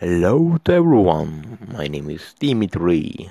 Hello to everyone, my name is Dimitri.